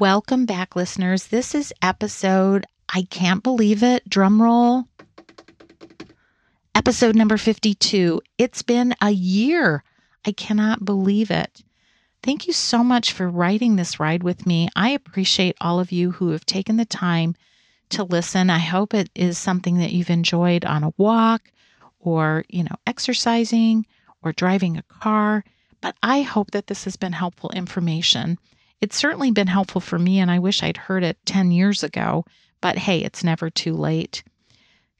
Welcome back, listeners. This is episode, I can't believe it, drum roll. Episode number 52. It's been a year. I cannot believe it. Thank you so much for riding this ride with me. I appreciate all of you who have taken the time to listen. I hope it is something that you've enjoyed on a walk or, you know, exercising or driving a car. But I hope that this has been helpful information. It's certainly been helpful for me, and I wish I'd heard it 10 years ago, but hey, it's never too late.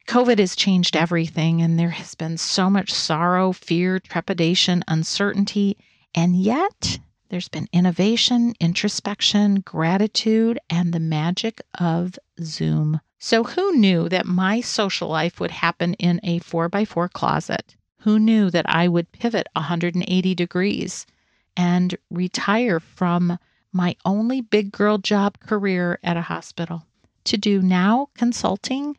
COVID has changed everything, and there has been so much sorrow, fear, trepidation, uncertainty, and yet there's been innovation, introspection, gratitude, and the magic of Zoom. So, who knew that my social life would happen in a 4x4 closet? Who knew that I would pivot 180 degrees and retire from my only big girl job career at a hospital to do now consulting,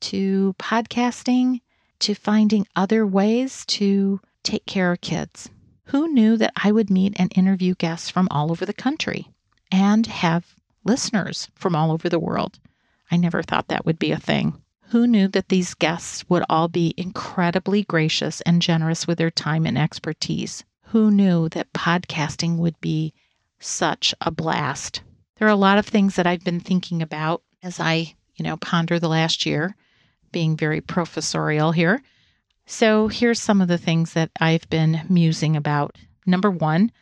to podcasting, to finding other ways to take care of kids. Who knew that I would meet and interview guests from all over the country and have listeners from all over the world? I never thought that would be a thing. Who knew that these guests would all be incredibly gracious and generous with their time and expertise? Who knew that podcasting would be such a blast. There are a lot of things that I've been thinking about as I, you know, ponder the last year, being very professorial here. So here's some of the things that I've been musing about. Number one,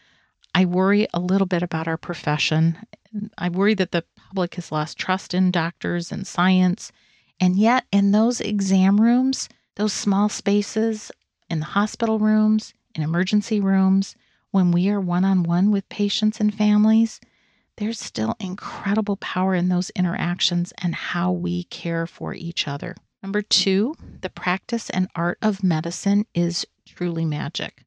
I worry a little bit about our profession. I worry that the public has lost trust in doctors and science. And yet, in those exam rooms, those small spaces, in the hospital rooms, in emergency rooms, when we are one on one with patients and families, there's still incredible power in those interactions and how we care for each other. Number two, the practice and art of medicine is truly magic.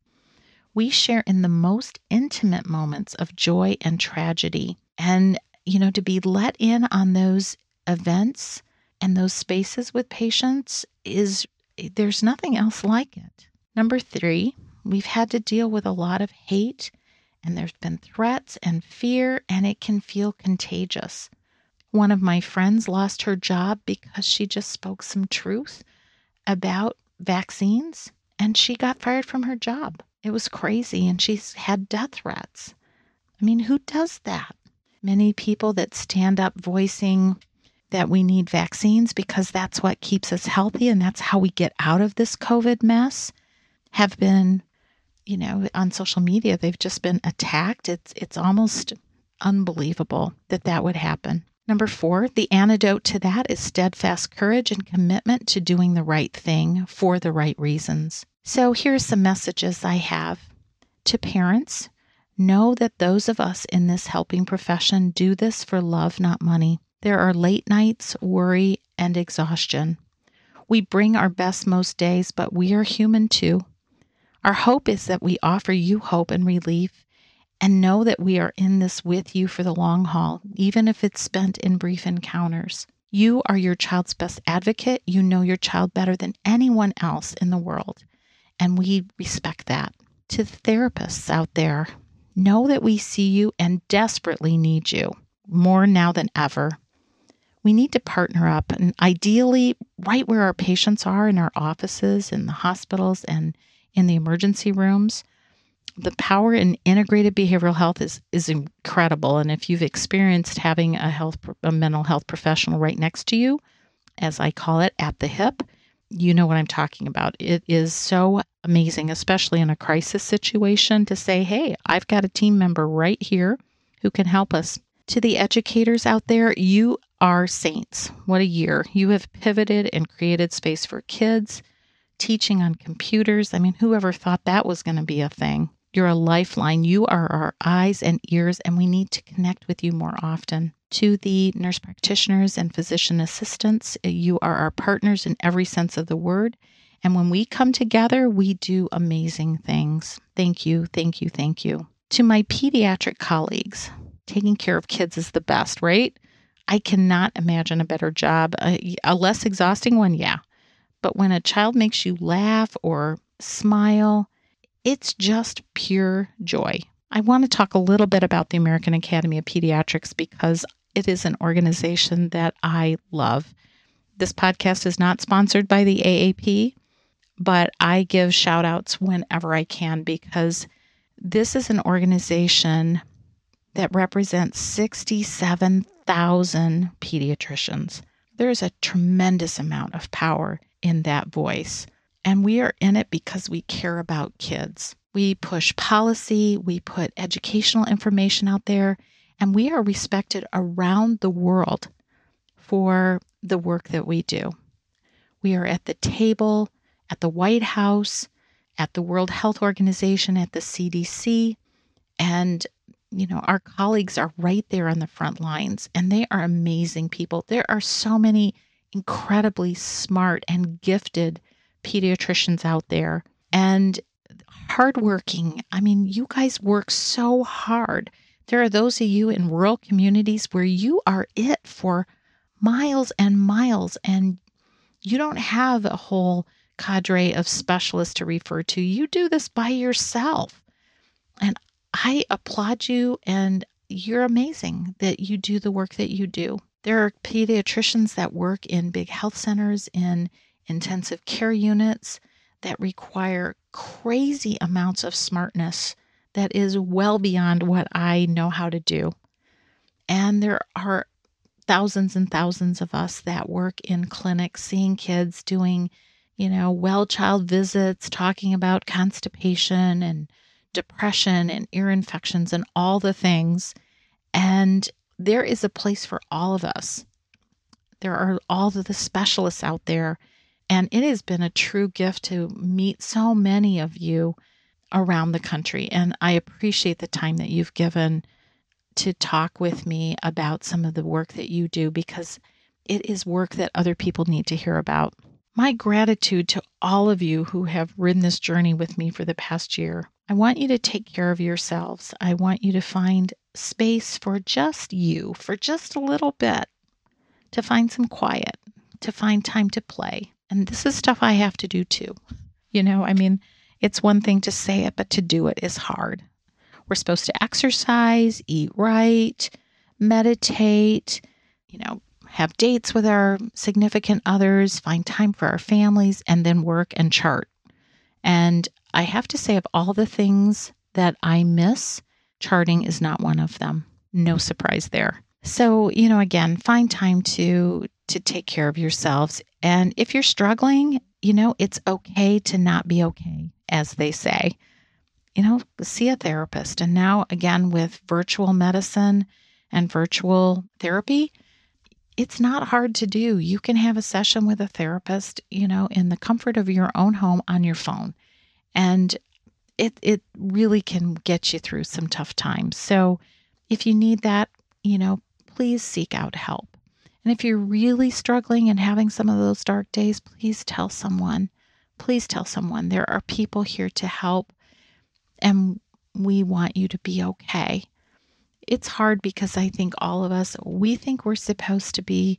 We share in the most intimate moments of joy and tragedy. And, you know, to be let in on those events and those spaces with patients is there's nothing else like it. Number three, We've had to deal with a lot of hate, and there's been threats and fear, and it can feel contagious. One of my friends lost her job because she just spoke some truth about vaccines, and she got fired from her job. It was crazy, and she's had death threats. I mean, who does that? Many people that stand up voicing that we need vaccines because that's what keeps us healthy and that's how we get out of this COVID mess have been you know, on social media, they've just been attacked. It's it's almost unbelievable that that would happen. Number four, the antidote to that is steadfast courage and commitment to doing the right thing for the right reasons. So here's some messages I have to parents. Know that those of us in this helping profession do this for love, not money. There are late nights, worry, and exhaustion. We bring our best most days, but we are human too. Our hope is that we offer you hope and relief and know that we are in this with you for the long haul, even if it's spent in brief encounters. You are your child's best advocate. You know your child better than anyone else in the world, and we respect that. To the therapists out there, know that we see you and desperately need you more now than ever. We need to partner up and ideally right where our patients are in our offices, in the hospitals, and in the emergency rooms. The power in integrated behavioral health is is incredible, and if you've experienced having a health a mental health professional right next to you, as I call it, at the hip, you know what I'm talking about. It is so amazing, especially in a crisis situation, to say, "Hey, I've got a team member right here who can help us." To the educators out there, you are saints. What a year. You have pivoted and created space for kids teaching on computers. I mean, whoever thought that was going to be a thing? You're a lifeline. You are our eyes and ears, and we need to connect with you more often. To the nurse practitioners and physician assistants, eh, you are our partners in every sense of the word. And when we come together, we do amazing things. Thank you, thank you, thank you. To my pediatric colleagues, taking care of kids is the best, right? I cannot imagine a better job. Uh, a, a less exhausting one, yeah. But when a child makes you laugh or smile, it's just pure joy. I want to talk a little bit about the American Academy of Pediatrics because it is an organization that I love. This podcast is not sponsored by the AAP, but I give shout outs whenever I can because this is an organization that represents 67,000 pediatricians. There is a tremendous amount of power in that voice. And we are in it because we care about kids. We push policy, we put educational information out there, and we are respected around the world for the work that we do. We are at the table, at the White House, at the World Health Organization, at the CDC, and you know, our colleagues are right there on the front lines and they are amazing people. There are so many incredibly smart and gifted pediatricians out there and hardworking. I mean, you guys work so hard. There are those of you in rural communities where you are it for miles and miles, and you don't have a whole cadre of specialists to refer to. You do this by yourself. And I applaud you, and you're amazing that you do the work that you do. There are pediatricians that work in big health centers, in intensive care units that require crazy amounts of smartness that is well beyond what I know how to do. And there are thousands and thousands of us that work in clinics seeing kids doing, you know, well child visits, talking about constipation and depression and ear infections and all the things. And there is a place for all of us. There are all of the specialists out there and it has been a true gift to meet so many of you around the country. And I appreciate the time that you've given to talk with me about some of the work that you do because it is work that other people need to hear about. My gratitude to all of you who have ridden this journey with me for the past year. I want you to take care of yourselves. I want you to find space for just you, for just a little bit, to find some quiet, to find time to play, and this is stuff I have to do too. You know, I mean, it's one thing to say it, but to do it is hard. We're supposed to exercise, eat right, meditate, you know, have dates with our significant others, find time for our families, and then work and chart. And I have to say, of all the things that I miss, charting is not one of them. No surprise there. So, you know, again, find time to to take care of yourselves. And if you're struggling, you know, it's okay to not be okay, as they say. You know, see a therapist. And now, again, with virtual medicine and virtual therapy, it's not hard to do. You can have a session with a therapist, you know, in the comfort of your own home on your phone. And it it really can get you through some tough times. So if you need that, you know, please seek out help. And if you're really struggling and having some of those dark days, please tell someone. Please tell someone. There are people here to help, and we want you to be okay. It's hard because I think all of us, we think we're supposed to be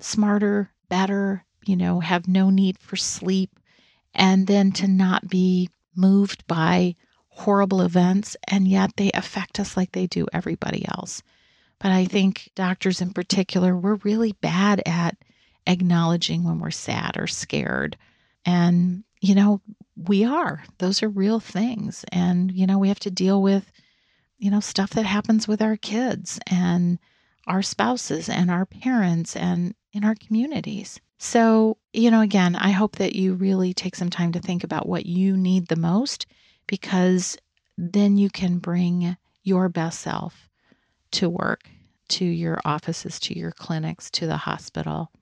smarter, better, you know, have no need for sleep, and then to not be moved by horrible events, and yet they affect us like they do everybody else. But I think doctors in particular, we're really bad at acknowledging when we're sad or scared. And, you know, we are. Those are real things. And, you know, we have to deal with, you know, stuff that happens with our kids and our spouses and our parents and in our communities. So, you know, again, I hope that you really take some time to think about what you need the most because then you can bring your best self to work, to your offices, to your clinics, to the hospital.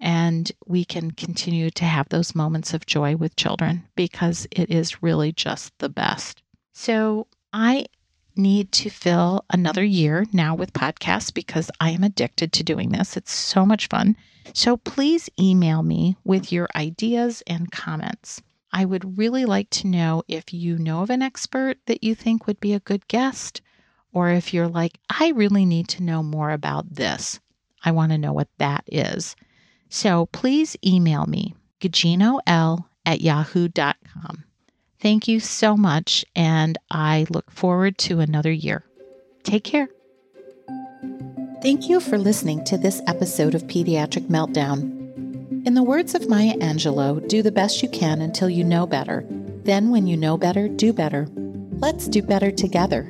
And we can continue to have those moments of joy with children because it is really just the best. So I need to fill another year now with podcasts because I am addicted to doing this. It's so much fun. So please email me with your ideas and comments. I would really like to know if you know of an expert that you think would be a good guest, or if you're like, I really need to know more about this. I want to know what that is. So please email me, guginoL at yahoo.com. Thank you so much, and I look forward to another year. Take care. Thank you for listening to this episode of Pediatric Meltdown. In the words of Maya Angelou, do the best you can until you know better. Then, when you know better, do better. Let's do better together.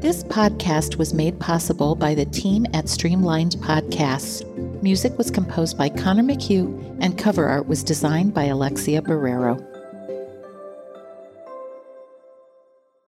This podcast was made possible by the team at Streamlined Podcasts. Music was composed by Connor McHugh, and cover art was designed by Alexia Barrero.